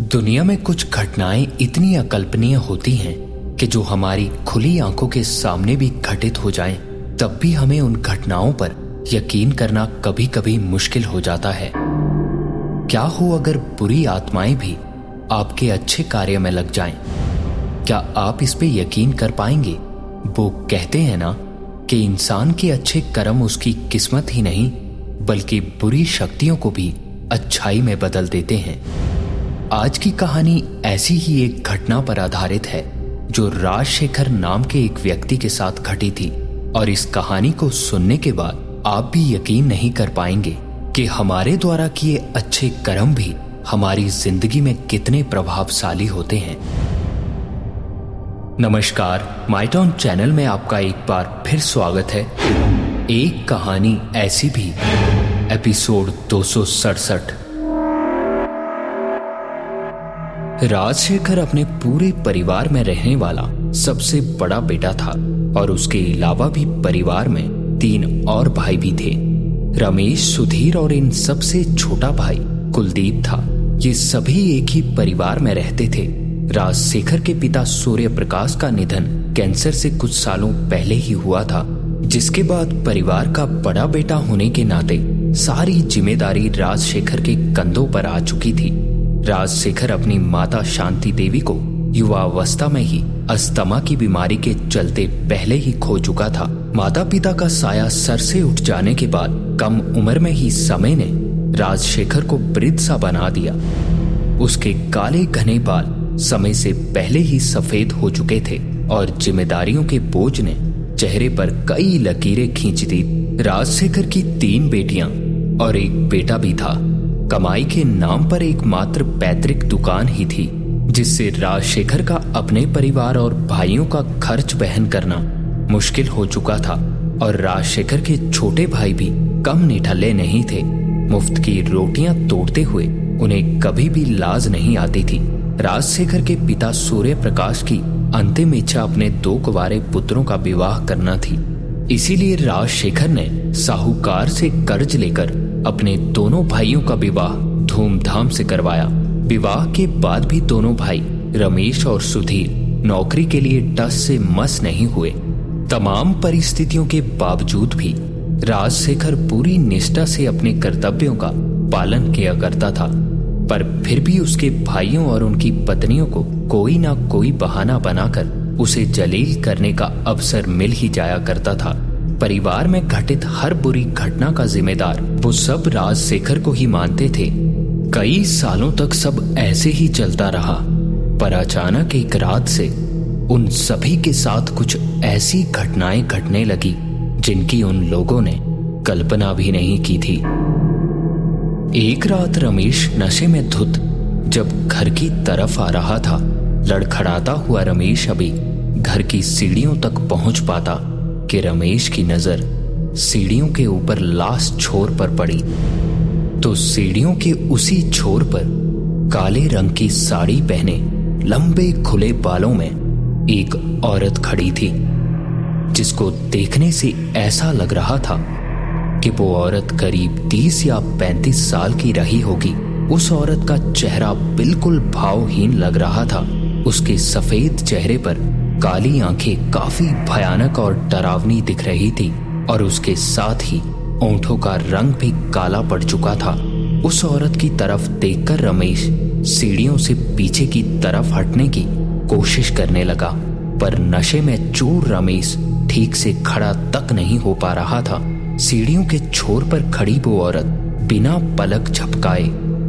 दुनिया में कुछ घटनाएँ इतनी अकल्पनीय होती हैं कि जो हमारी खुली आँखों के सामने भी घटित हो जाएँ, तब भी हमें उन घटनाओं पर यकीन करना कभी कभी मुश्किल हो जाता है। क्या हो अगर बुरी आत्माएँ भी आपके अच्छे कार्य में लग जाएँ? क्या आप इस पे यकीन कर पाएँगे? वो कहते हैं ना कि इंसान के अच्छे कर्म उसकी किस्मत ही नहीं बल्कि बुरी शक्तियों को भी अच्छाई में बदल देते हैं। आज की कहानी ऐसी ही एक घटना पर आधारित है, जो राजशेखर नाम के एक व्यक्ति के साथ घटी थी, और इस कहानी को सुनने के बाद आप भी यकीन नहीं कर पाएँगे कि हमारे द्वारा किए अच्छे कर्म भी हमारी ज़िंदगी में कितने प्रभावशाली होते हैं। नमस्कार, माइटॉन चैनल में आपका एक बार फिर स्वागत है। एक कहानी ऐसी भी, एपिसोड दो सौ सड़सठ। राजशेखर अपने पूरे परिवार में रहने वाला सबसे बड़ा बेटा था और उसके अलावा भी परिवार में तीन और भाई भी थे। रमेश, सुधीर और इन सबसे छोटा भाई कुलदीप था। ये सभी एक ही परिवार में रहते थे। राजशेखर के पिता सूर्य प्रकाश का निधन कैंसर से कुछ सालों पहले ही हुआ था, जिसके बाद परिवार का बड़ा बेटा होने के नाते सारी ज़िम्मेदारी राजशेखर के कंधों पर आ चुकी थी। राजशेखर अपनी माता शांति देवी को युवावस्था में ही अस्थमा की बीमारी के चलते पहले ही खो चुका था। माता पिता का साया सर से उठ जाने के बाद कम उम्र में ही समय ने राजशेखर को वृद्ध सा बना दिया। उसके काले घने बाल समय से पहले ही सफ़ेद हो चुके थे और जिम्मेदारियों के बोझ ने चेहरे पर कई लकीरें खींच दी। राजशेखर की तीन बेटियाँ और एक बेटा भी था। कमाई के नाम पर एक मात्र पैतृक दुकान ही थी, जिससे राजशेखर का अपने परिवार और भाइयों का खर्च बहन करना मुश्किल हो चुका था और राजशेखर के छोटे भाई भी कम निठल्ले नहीं थे। मुफ़्त की रोटियाँ तोड़ते हुए उन्हें कभी भी लाज नहीं आती थी। राजशेखर के पिता सूर्य प्रकाश की अंतिम इच्छा अपने दो कुवारे पुत्रों का विवाह करना थी। इसीलिए राजशेखर ने साहूकार से कर्ज लेकर अपने दोनों भाइयों का विवाह धूमधाम से करवाया। विवाह के बाद भी दोनों भाई, रमेश और सुधीर, नौकरी के लिए टस से मस नहीं हुए। तमाम परिस्थितियों के बावजूद भी राजशेखर पूरी निष्ठा से अपने कर्तव्यों का पालन किया करता था। पर फिर भी उसके भाइयों और उनकी पत्नियों को कोई ना कोई बहाना बनाकर उसे जलील करने का अवसर मिल ही जाया करता था। परिवार में घटित हर बुरी घटना का जिम्मेदार वो सब राजशेखर को ही मानते थे। कई सालों तक सब ऐसे ही चलता रहा, पर अचानक एक रात से उन सभी के साथ कुछ ऐसी घटनाएँ घटने लगी, जिनकी उन लोगों ने कल्पना भी नहीं की थी। एक रात रमेश नशे में धुत जब घर की तरफ़ आ रहा था, लड़खड़ाता हुआ रमेश अभी घर की सीढ़ियों तक पहुँच पाता। कि रमेश की नज़र सीढ़ियों के ऊपर लास्ट छोर पर पड़ी। तो सीढ़ियों के उसी छोर पर काले रंग की साड़ी पहने लंबे खुले बालों में एक औरत खड़ी थी, जिसको देखने से ऐसा लग रहा था कि वो औरत करीब तीस या पैंतीस साल की रही होगी। उस औरत का चेहरा बिल्कुल भावहीन लग रहा था। उसके सफ़ेद चेहरे पर काली आँखें काफ़ी भयानक और डरावनी दिख रही थी, और उसके साथ ही ओंठों का रंग भी काला पड़ चुका था। उस औरत की तरफ़ देखकर रमेश सीढ़ियों से पीछे की तरफ़ हटने की कोशिश करने लगा, पर नशे में चूर रमेश ठीक से खड़ा तक नहीं हो पा रहा था। सीढ़ियों के छोर पर खड़ी वो औरत बिना पलक झपकाए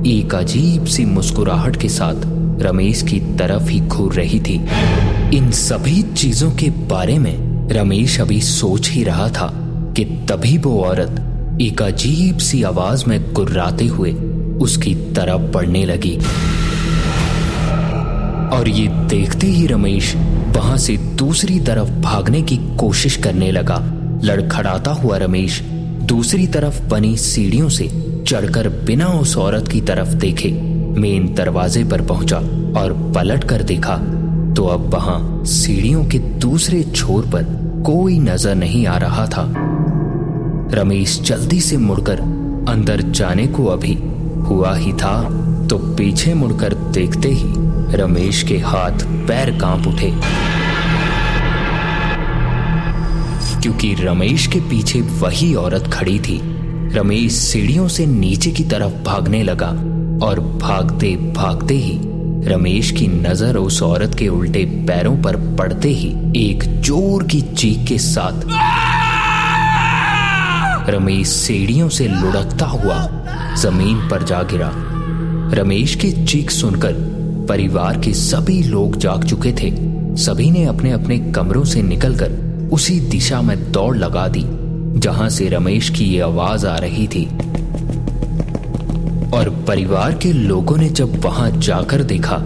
एक अजीब सी मुस्कुराहट के साथ रमेश की तरफ़ ही घूर रही थी। इन सभी चीज़ों के बारे में रमेश अभी सोच ही रहा था कि तभी वो औरत एक अजीब सी आवाज़ में गुर्राते हुए उसकी तरफ़ बढ़ने लगी। और ये देखते ही रमेश वहाँ से दूसरी तरफ़ भागने की कोशिश करने लगा। लड़खड़ाता हुआ रमेश दूसरी तरफ़ बनी सीढ़ियों से चढ़कर बिना उस औरत की तरफ़ देखे। मेन दरवाजे पर पहुँचा और पलट कर देखा तो अब वहाँ सीढ़ियों के दूसरे छोर पर कोई नज़र नहीं आ रहा था। रमेश जल्दी से मुड़कर अंदर जाने को अभी हुआ ही था तो पीछे मुड़कर देखते ही रमेश के हाथ पैर काँप उठे। क्योंकि रमेश के पीछे वही औरत खड़ी थी, रमेश सीढ़ियों से नीचे की तरफ़ भागने लगा। और भागते भागते ही रमेश की नज़र उस औरत के उल्टे पैरों पर पड़ते ही एक ज़ोर की चीख के साथ रमेश सीढ़ियों से लुढ़कता हुआ ज़मीन पर जा गिरा। रमेश की चीख सुनकर परिवार के सभी लोग जाग चुके थे। सभी ने अपने अपने कमरों से निकलकर उसी दिशा में दौड़ लगा दी, जहाँ से रमेश की ये आवाज़ आ रही थी। और परिवार के लोगों ने जब वहाँ जाकर देखा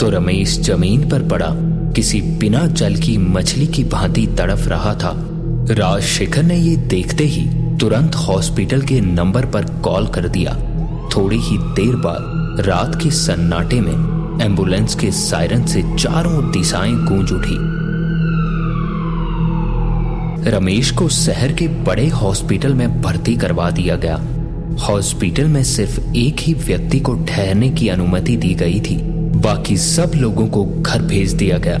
तो रमेश ज़मीन पर पड़ा। किसी बिना जल की मछली की भांति तड़फ रहा था। राजशेखर ने ये देखते ही तुरंत हॉस्पिटल के नंबर पर कॉल कर दिया। थोड़ी ही देर बाद, रात के सन्नाटे में एंबुलेंस के सायरन से चारों दिशाएँ गूंज उठी। रमेश को शहर के बड़े हॉस्पिटल में भर्ती करवा दिया गया। हॉस्पिटल में सिर्फ़ एक ही व्यक्ति को ठहरने की अनुमति दी गई थी। बाकी सब लोगों को घर भेज दिया गया।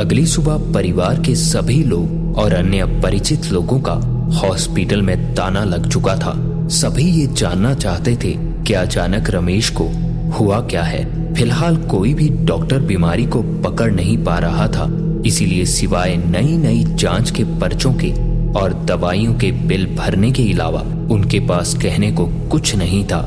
अगली सुबह परिवार के सभी लोग और अन्य परिचित लोगों का हॉस्पिटल में ताना लग चुका था। सभी ये जानना चाहते थे कि अचानक रमेश को हुआ क्या है। फ़िलहाल कोई भी डॉक्टर बीमारी को पकड़ नहीं पा रहा था। इसीलिए सिवाय नई नई जाँच के पर्चों के और दवाइयों के बिल भरने के अलावा उनके पास कहने को कुछ नहीं था।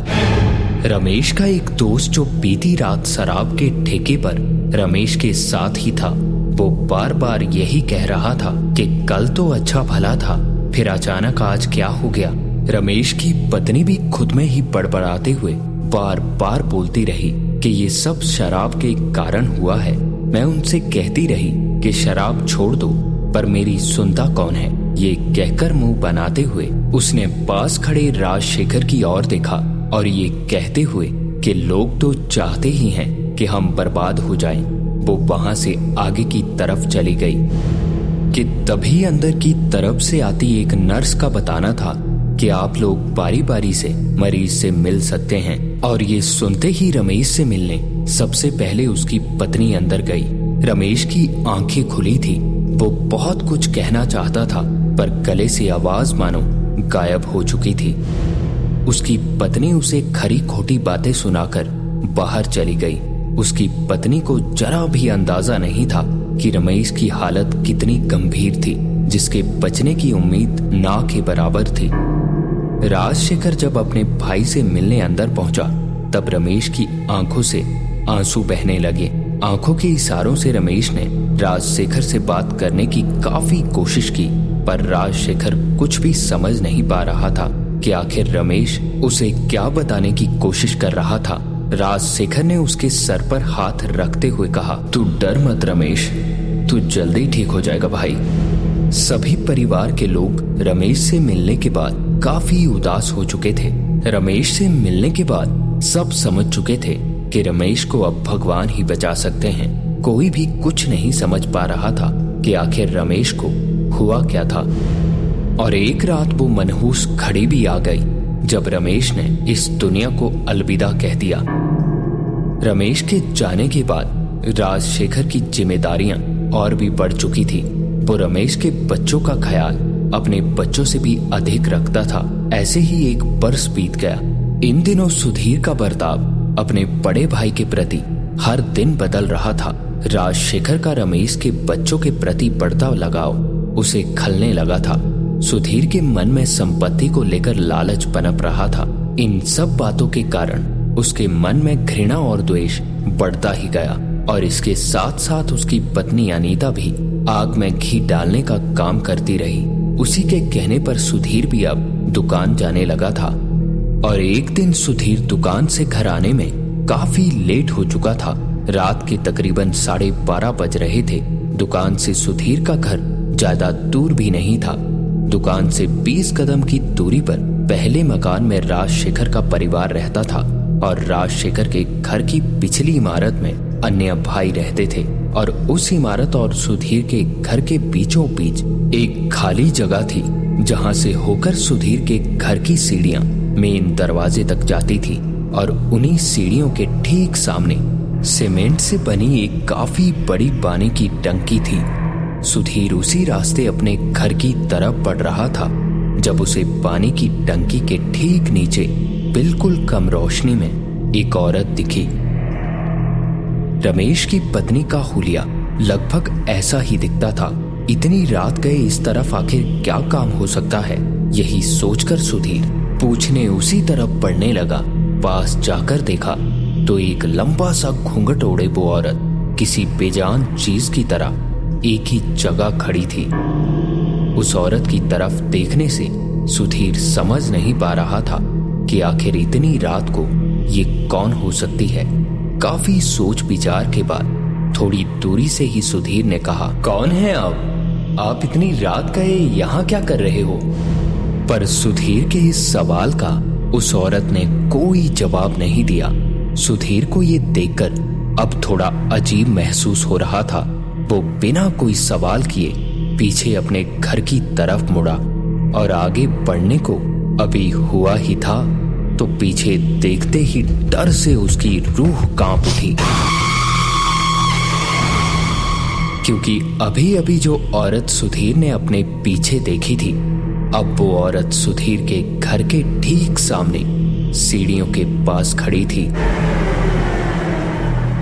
रमेश का एक दोस्त जो बीती रात शराब के ठेके पर रमेश के साथ ही था, वो बार बार यही कह रहा था कि कल तो अच्छा भला था, फिर अचानक आज क्या हो गया? रमेश की पत्नी भी खुद में ही बड़बड़ाते हुए बार बार बोलती रही कि ये सब शराब के कारण हुआ है। मैं उनसे कहती रही कि शराब छोड़ दो पर मेरी सुनता कौन है? ये कहकर मुँह बनाते हुए उसने पास खड़े राजशेखर की ओर देखा और ये कहते हुए कि लोग तो चाहते ही हैं कि हम बर्बाद हो जाएँ। वो वहाँ से आगे की तरफ़ चली गई। कि तभी अंदर की तरफ़ से आती एक नर्स का बताना था कि आप लोग बारी बारी से मरीज़ से मिल सकते हैं और ये सुनते ही रमेश से मिलने सबसे पहले उसकी पत्नी अंदर गई। रमेश की आँखें खुली थी। वो बहुत कुछ कहना चाहता था, पर गले से आवाज़ मानो गायब हो चुकी थी। उसकी पत्नी उसे खरी खोटी बातें सुनाकर बाहर चली गई। उसकी पत्नी को जरा भी अंदाज़ा नहीं था कि रमेश की हालत कितनी गंभीर थी, जिसके बचने की उम्मीद ना के बराबर थी। राजशेखर जब अपने भाई से मिलने अंदर पहुँचा, तब रमेश की आँखों से आँसू बहने लगे। आँखों के इशारों से रमेश ने राजशेखर से बात करने की काफ़ी कोशिश की, पर राजशेखर कुछ भी समझ नहीं पा रहा था कि आखिर रमेश उसे क्या बताने की कोशिश कर रहा था। राजशेखर ने उसके सर पर हाथ रखते हुए कहा, तू डर मत रमेश, तू जल्दी ठीक हो जाएगा भाई। सभी परिवार के लोग रमेश से मिलने के बाद काफ़ी उदास हो चुके थे। रमेश से मिलने के बाद सब समझ चुके थे कि रमेश को अब भगवान ही बचा सकते हैं। कोई भी कुछ नहीं समझ पा रहा था कि आखिर रमेश को हुआ क्या था। और एक रात वो मनहूस खड़ी भी आ गई, जब रमेश ने इस दुनिया को अलविदा कह दिया। रमेश के जाने के बाद राजशेखर की जिम्मेदारियाँ और भी बढ़ चुकी थी। वो रमेश के बच्चों का ख्याल अपने बच्चों से भी अधिक रखता था। ऐसे ही एक बरस बीत गया। इन दिनों सुधीर का बर्ताव अपने बड़े भाई के प्रति हर दिन बदल रहा था। राजशेखर का रमेश के बच्चों के प्रति बढ़ता लगाव उसे खलने लगा था। सुधीर के मन में संपत्ति को लेकर लालच पनप रहा था। इन सब बातों के कारण उसके मन में घृणा और द्वेष बढ़ता ही गया और इसके साथ साथ उसकी पत्नी अनीता भी आग में घी डालने का काम करती रही। उसी के कहने पर सुधीर भी अब दुकान जाने लगा था। और एक दिन सुधीर दुकान से घर आने में काफ़ी लेट हो चुका था। रात के तकरीबन साढ़े बारह बज रहे थे। दुकान से सुधीर का घर ज़्यादा दूर भी नहीं था। दुकान से बीस कदम की दूरी पर पहले मकान में राजशेखर का परिवार रहता था और राजशेखर के घर की पिछली इमारत में अन्य भाई रहते थे और उस इमारत और सुधीर के घर के बीचों बीच एक खाली जगह थी, जहाँ से होकर सुधीर के घर की सीढ़ियाँ मेन दरवाजे तक जाती थी और उन्हीं सीढ़ियों के ठीक सामने सीमेंट से बनी एक काफ़ी बड़ी पानी की टंकी थी। सुधीर उसी रास्ते अपने घर की तरफ़ बढ़ रहा था, जब उसे पानी की टंकी के ठीक नीचे बिल्कुल कम रोशनी में एक औरत दिखी। रमेश की पत्नी का हुलिया लगभग ऐसा ही दिखता था। इतनी रात गए इस तरफ़ आखिर क्या काम हो सकता है, यही सोचकर सुधीर पूछने उसी तरफ़ पड़ने लगा। पास जाकर देखा तो एक लंबा सा घूंघट ओढ़े वो औरत किसी बेजान चीज़ की तरह एक ही जगह खड़ी थी। उस औरत की तरफ़ देखने से सुधीर समझ नहीं पा रहा था कि आखिर इतनी रात को ये कौन हो सकती है। काफ़ी सोच विचार के बाद थोड़ी दूरी से ही सुधीर ने कहा, कौन है आप? आप इतनी रात गए यहाँ क्या कर रहे हो? पर सुधीर के इस सवाल का उस औरत ने कोई जवाब नहीं दिया। सुधीर को ये देखकर अब थोड़ा अजीब महसूस हो रहा था। वो बिना कोई सवाल किए पीछे अपने घर की तरफ़ मुड़ा और आगे बढ़ने को अभी हुआ ही था तो पीछे देखते ही डर से उसकी रूह काँप उठी। क्योंकि अभी अभी जो औरत सुधीर ने अपने पीछे देखी थी अब वो औरत सुधीर के घर के ठीक सामने सीढ़ियों के पास खड़ी थी।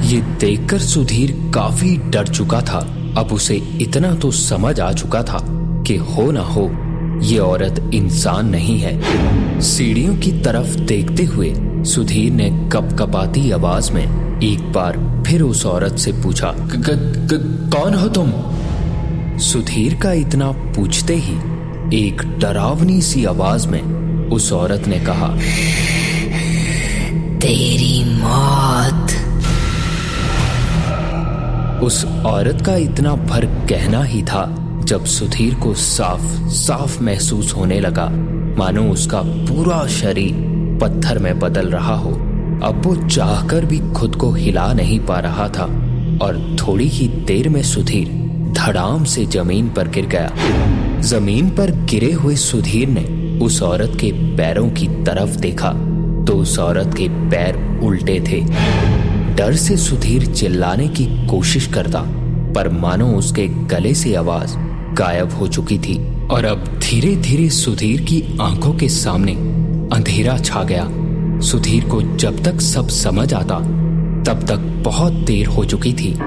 ये देखकर सुधीर काफ़ी डर चुका था। अब उसे इतना तो समझ आ चुका था कि हो ना हो, ये औरत इंसान नहीं है। सीढ़ियों की तरफ़ देखते हुए सुधीर ने कपकपाती आवाज़ में एक बार फिर उस औरत से पूछा कौन हो तुम? सुधीर का इतना पूछते ही एक डरावनी सी आवाज़ में उस औरत ने कहा तेरी मौत। उस औरत का इतना भर कहना ही था जब सुधीर को साफ़ साफ़ महसूस होने लगा। मानो उसका पूरा शरीर पत्थर में बदल रहा हो। अब वो चाहकर भी खुद को हिला नहीं पा रहा था और थोड़ी ही देर में सुधीर धड़ाम से ज़मीन पर गिर गया। ज़मीन पर गिरे हुए सुधीर ने उस औरत के पैरों की तरफ़ देखा। तो उस औरत के पैर उल्टे थे। डर से सुधीर चिल्लाने की कोशिश करता, पर मानो उसके गले से आवाज़ गायब हो चुकी थी। और अब धीरे धीरे सुधीर की आँखों के सामने अंधेरा छा गया। सुधीर को जब तक सब समझ आता, तब तक बहुत देर हो चुकी थी।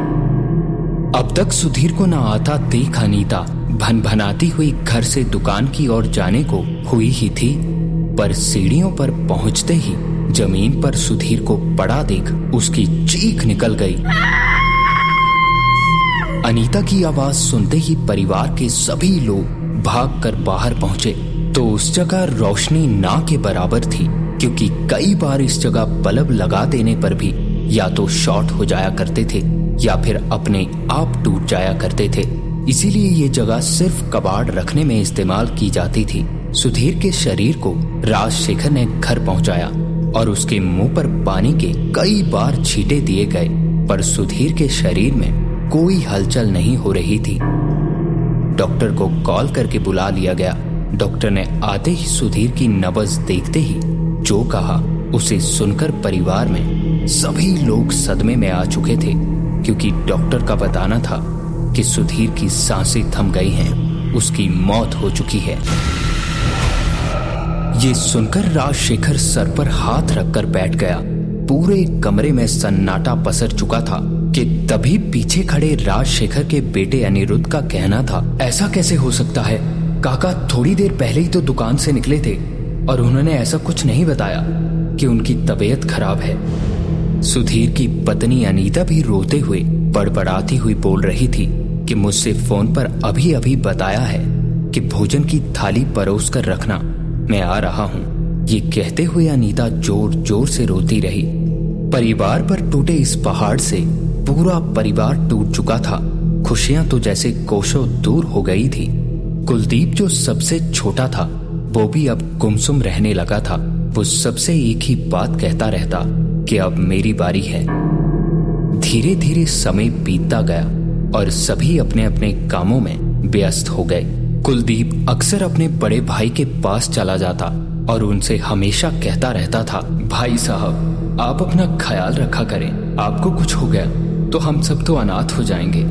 अब तक सुधीर को ना आता देख अनीता भन भनाती हुई घर से दुकान की ओर जाने को हुई ही थी, पर सीढ़ियों पर पहुँचते ही ज़मीन पर सुधीर को पड़ा देख उसकी चीख निकल गई। अनीता की आवाज़ सुनते ही परिवार के सभी लोग भागकर बाहर पहुँचे। तो उस जगह रोशनी ना के बराबर थी, क्योंकि कई बार इस जगह बल्ब लगा देने पर भी या तो शॉर्ट हो जाया करते थे, या फिर अपने आप टूट जाया करते थे। इसीलिए ये जगह सिर्फ़ कबाड़ रखने में इस्तेमाल की जाती थी। सुधीर के शरीर को राजशेखर ने घर पहुँचाया और उसके मुँह पर पानी के कई बार छींटे दिए गए, पर सुधीर के शरीर में कोई हलचल नहीं हो रही थी। डॉक्टर को कॉल करके बुला लिया गया। डॉक्टर ने आते ही सुधीर की नबज देखते ही जो कहा, उसे सुनकर परिवार में सभी लोग सदमे में आ चुके थे, क्योंकि डॉक्टर का बताना था कि सुधीर की साँसें थम गई हैं, उसकी मौत हो चुकी है। ये सुनकर राजशेखर सर पर हाथ रखकर बैठ गया। पूरे कमरे में सन्नाटा पसर चुका था कि तभी पीछे खड़े राजशेखर के बेटे अनिरुद्ध का कहना था, ऐसा कैसे हो सकता है? काका थोड़ी देर पहले ही तो दुकान से निकले थे और उन्होंने ऐसा कुछ नहीं बताया कि उनकी तबीयत खराब है। सुधीर की पत्नी अनीता भी रोते हुए बड़बड़ाती हुई बोल रही थी कि मुझसे फ़ोन पर अभी अभी बताया है कि भोजन की थाली परोस कर रखना। मैं आ रहा हूँ। ये कहते हुए अनीता ज़ोर ज़ोर से रोती रही। परिवार पर टूटे इस पहाड़ से पूरा परिवार टूट चुका था। खुशियाँ तो जैसे कोशों दूर हो गई थी। कुलदीप जो सबसे छोटा था, वो भी अब गुमसुम रहने लगा था। वो सबसे एक ही बात कहता रहता कि अब मेरी बारी है। धीरे धीरे समय बीतता गया और सभी अपने अपने कामों में व्यस्त हो गए। कुलदीप अक्सर अपने बड़े भाई के पास चला जाता और उनसे हमेशा कहता रहता था, भाई साहब, आप अपना ख्याल रखा करें, आपको कुछ हो गया तो हम सब तो अनाथ हो जाएँगे।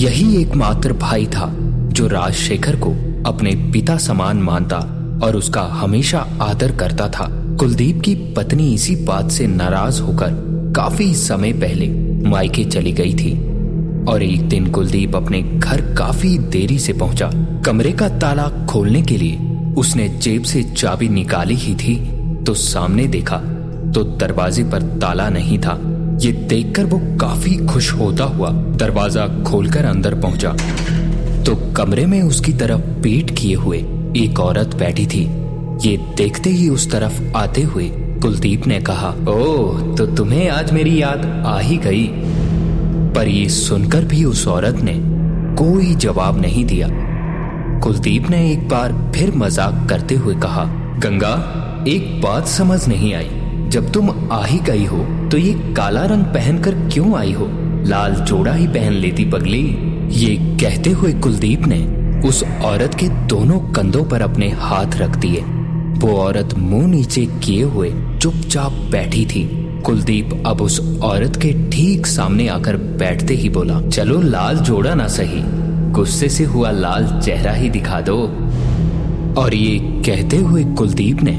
यही एकमात्र भाई था जो राजशेखर को अपने पिता समान मानता और उसका हमेशा आदर करता था। कुलदीप की पत्नी इसी बात से नाराज़ होकर काफ़ी समय पहले मायके चली गई थी। और एक दिन कुलदीप अपने घर काफ़ी देरी से पहुँचा। कमरे का ताला खोलने के लिए उसने जेब से चाबी निकाली ही थी तो सामने देखा तो दरवाजे पर ताला नहीं था। ये देखकर वो काफ़ी खुश होता हुआ दरवाज़ा खोलकर अंदर पहुँचा। तो कमरे में उसकी तरफ़ पेट किए हुए एक औरत बैठी थी। ये देखते ही उस तरफ़ आते हुए कुलदीप ने कहा, ओह तो तुम्हें आज मेरी याद आ ही गई। पर ये सुनकर भी उस औरत ने कोई जवाब नहीं दिया। कुलदीप ने एक बार फिर मज़ाक करते हुए कहा, गंगा, एक बात समझ नहीं आई। जब तुम आ ही गई हो तो ये काला रंग पहनकर क्यों आई हो? लाल जोड़ा ही पहन लेती पगली। ये कहते हुए कुलदीप ने उस औरत के दोनों कंधों पर अपने हाथ रख दिए। वो औरत मुँह नीचे किए हुए चुपचाप बैठी थी। कुलदीप अब उस औरत के ठीक सामने आकर बैठते ही बोला, चलो लाल जोड़ा ना सही। गुस्से से हुआ लाल चेहरा ही दिखा दो। और ये कहते हुए कुलदीप ने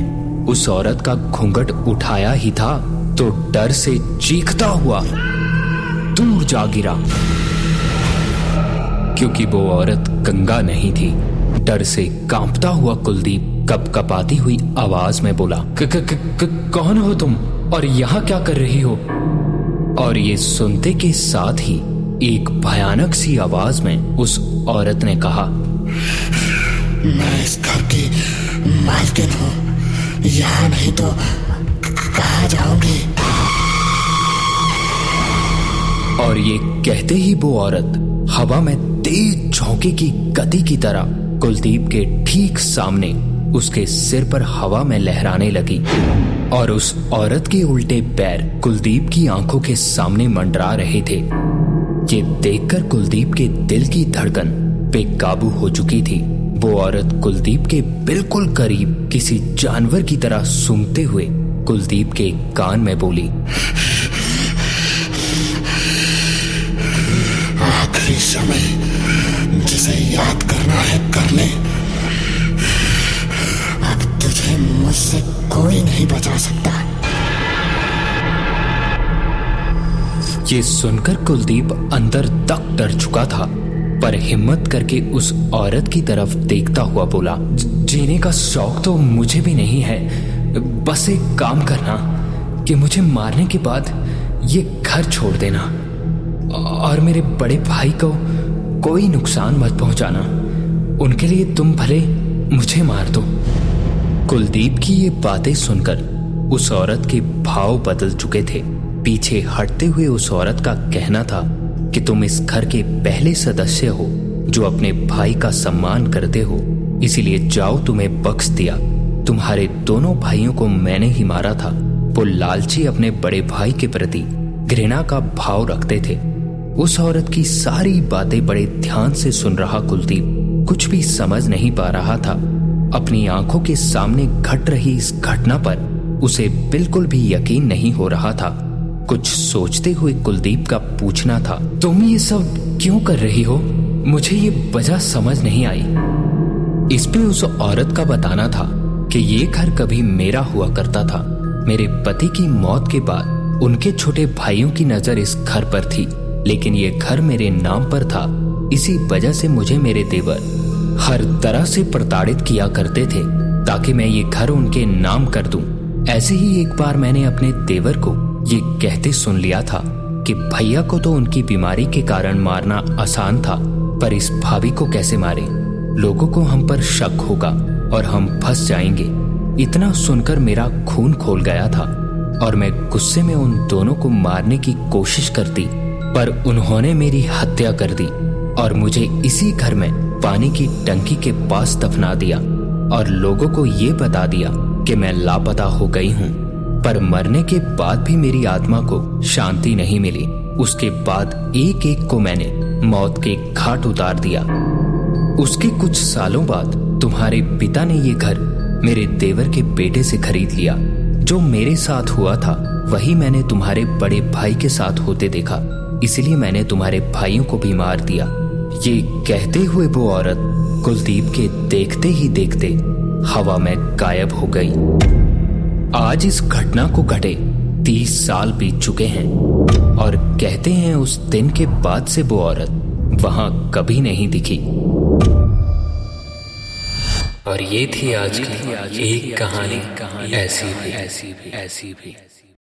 उस औरत का घूंघट उठाया ही था तो डर से चीखता हुआ दूर जा गिरा। क्योंकि वो औरत गंगा नहीं थी। डर से कांपता हुआ कुलदीप कप कपाती हुई आवाज़ में बोला क, क, क, क, कौन हो तुम? और यहाँ क्या कर रही हो? और ये सुनते के साथ ही एक भयानक सी आवाज़ में उस औरत ने कहा मैं इस घर की मालकिन हूँ। यहाँ नहीं तो कहा जाऊँगी? और ये कहते ही वो औरत हवा में तेज झोंके की गति की तरह कुलदीप के ठीक सामने उसके सिर पर हवा में लहराने लगी और उस औरत के उल्टे पैर कुलदीप की आँखों के सामने मंडरा रहे थे। ये देखकर कुलदीप के दिल की धड़कन बेकाबू हो चुकी थी। वो औरत कुलदीप के बिल्कुल करीब किसी जानवर की तरह सूंघते हुए कुलदीप के कान में बोली आखिरी समय जिसे याद करना है कर ले अब तुझे मुझसे कोई नहीं बचा सकता। ये सुनकर कुलदीप अंदर तक डर चुका था, पर हिम्मत करके उस औरत की तरफ़ देखता हुआ बोला जीने का शौक तो मुझे भी नहीं है। बस एक काम करना, कि मुझे मारने के बाद ये घर छोड़ देना। और मेरे बड़े भाई को कोई नुकसान मत पहुंचाना। उनके लिए तुम भले मुझे मार दो। कुलदीप की ये बातें सुनकर उस औरत के भाव बदल चुके थे। पीछे हटते हुए उस औरत का कहना था कि तुम इस घर के पहले सदस्य हो, जो अपने भाई का सम्मान करते हो। इसीलिए जाओ तुम्हें बख्श दिया। तुम्हारे दोनों भाइयों को मैंने ही मारा था। वो लालची अपने बड़े भाई के प्रति घृणा का भाव रखते थे। उस औरत की सारी बातें बड़े ध्यान से सुन रहा कुलदीप। कुछ भी समझ नहीं पा रहा था। अपनी आँखों के सामने घट रही इस घटना पर उसे बिल्कुल भी यकीन नहीं हो रहा था। कुछ सोचते हुए कुलदीप का पूछना था, तुम ये सब क्यों कर रही हो? मुझे ये वजह समझ नहीं आई। इस पे उस औरत का बताना था कि ये घर कभी मेरा हुआ करता था। मेरे पति की मौत के बाद उनके छोटे भाइयों की नज़र इस घर पर थी। लेकिन ये घर मेरे नाम पर था। इसी वजह से मुझे मेरे देवर हर तरह से प्रताड़ित किया करते थे, ताकि मैं ये घर उनके नाम कर दूँ। ऐसे ही एक बार मैंने अपने देवर को ये कहते सुन लिया था कि भैया को तो उनकी बीमारी के कारण मारना आसान था, पर इस भाभी को कैसे मारे? लोगों को हम पर शक होगा और हम फंस जाएँगे। इतना सुनकर मेरा खून खोल गया था और मैं गुस्से में उन दोनों को मारने की कोशिश करती पर उन्होंने मेरी हत्या कर दी और मुझे इसी घर में पानी की टंकी के पास दफना दिया और लोगों को ये बता दिया कि मैं लापता हो गई हूँ। पर मरने के बाद भी मेरी आत्मा को शांति नहीं मिली। उसके बाद एक एक को मैंने मौत के घाट उतार दिया। उसके कुछ सालों बाद तुम्हारे पिता ने ये घर मेरे देवर के बेटे से खरीद लिया। जो मेरे साथ हुआ था, वही मैंने तुम्हारे बड़े भाई के साथ होते देखा। इसलिए मैंने तुम्हारे भाइयों को भी मार दिया। ये कहते हुए वो औरत कुलदीप के देखते ही देखते हवा में गायब हो गई। आज इस घटना को घटे, तीस साल बीत चुके हैं और कहते हैं उस दिन के बाद से वो औरत वहाँ कभी नहीं दिखी। और ये थी आज की एक कहानी कहानी ऐसी भी ऐसी भी ऐसी भी।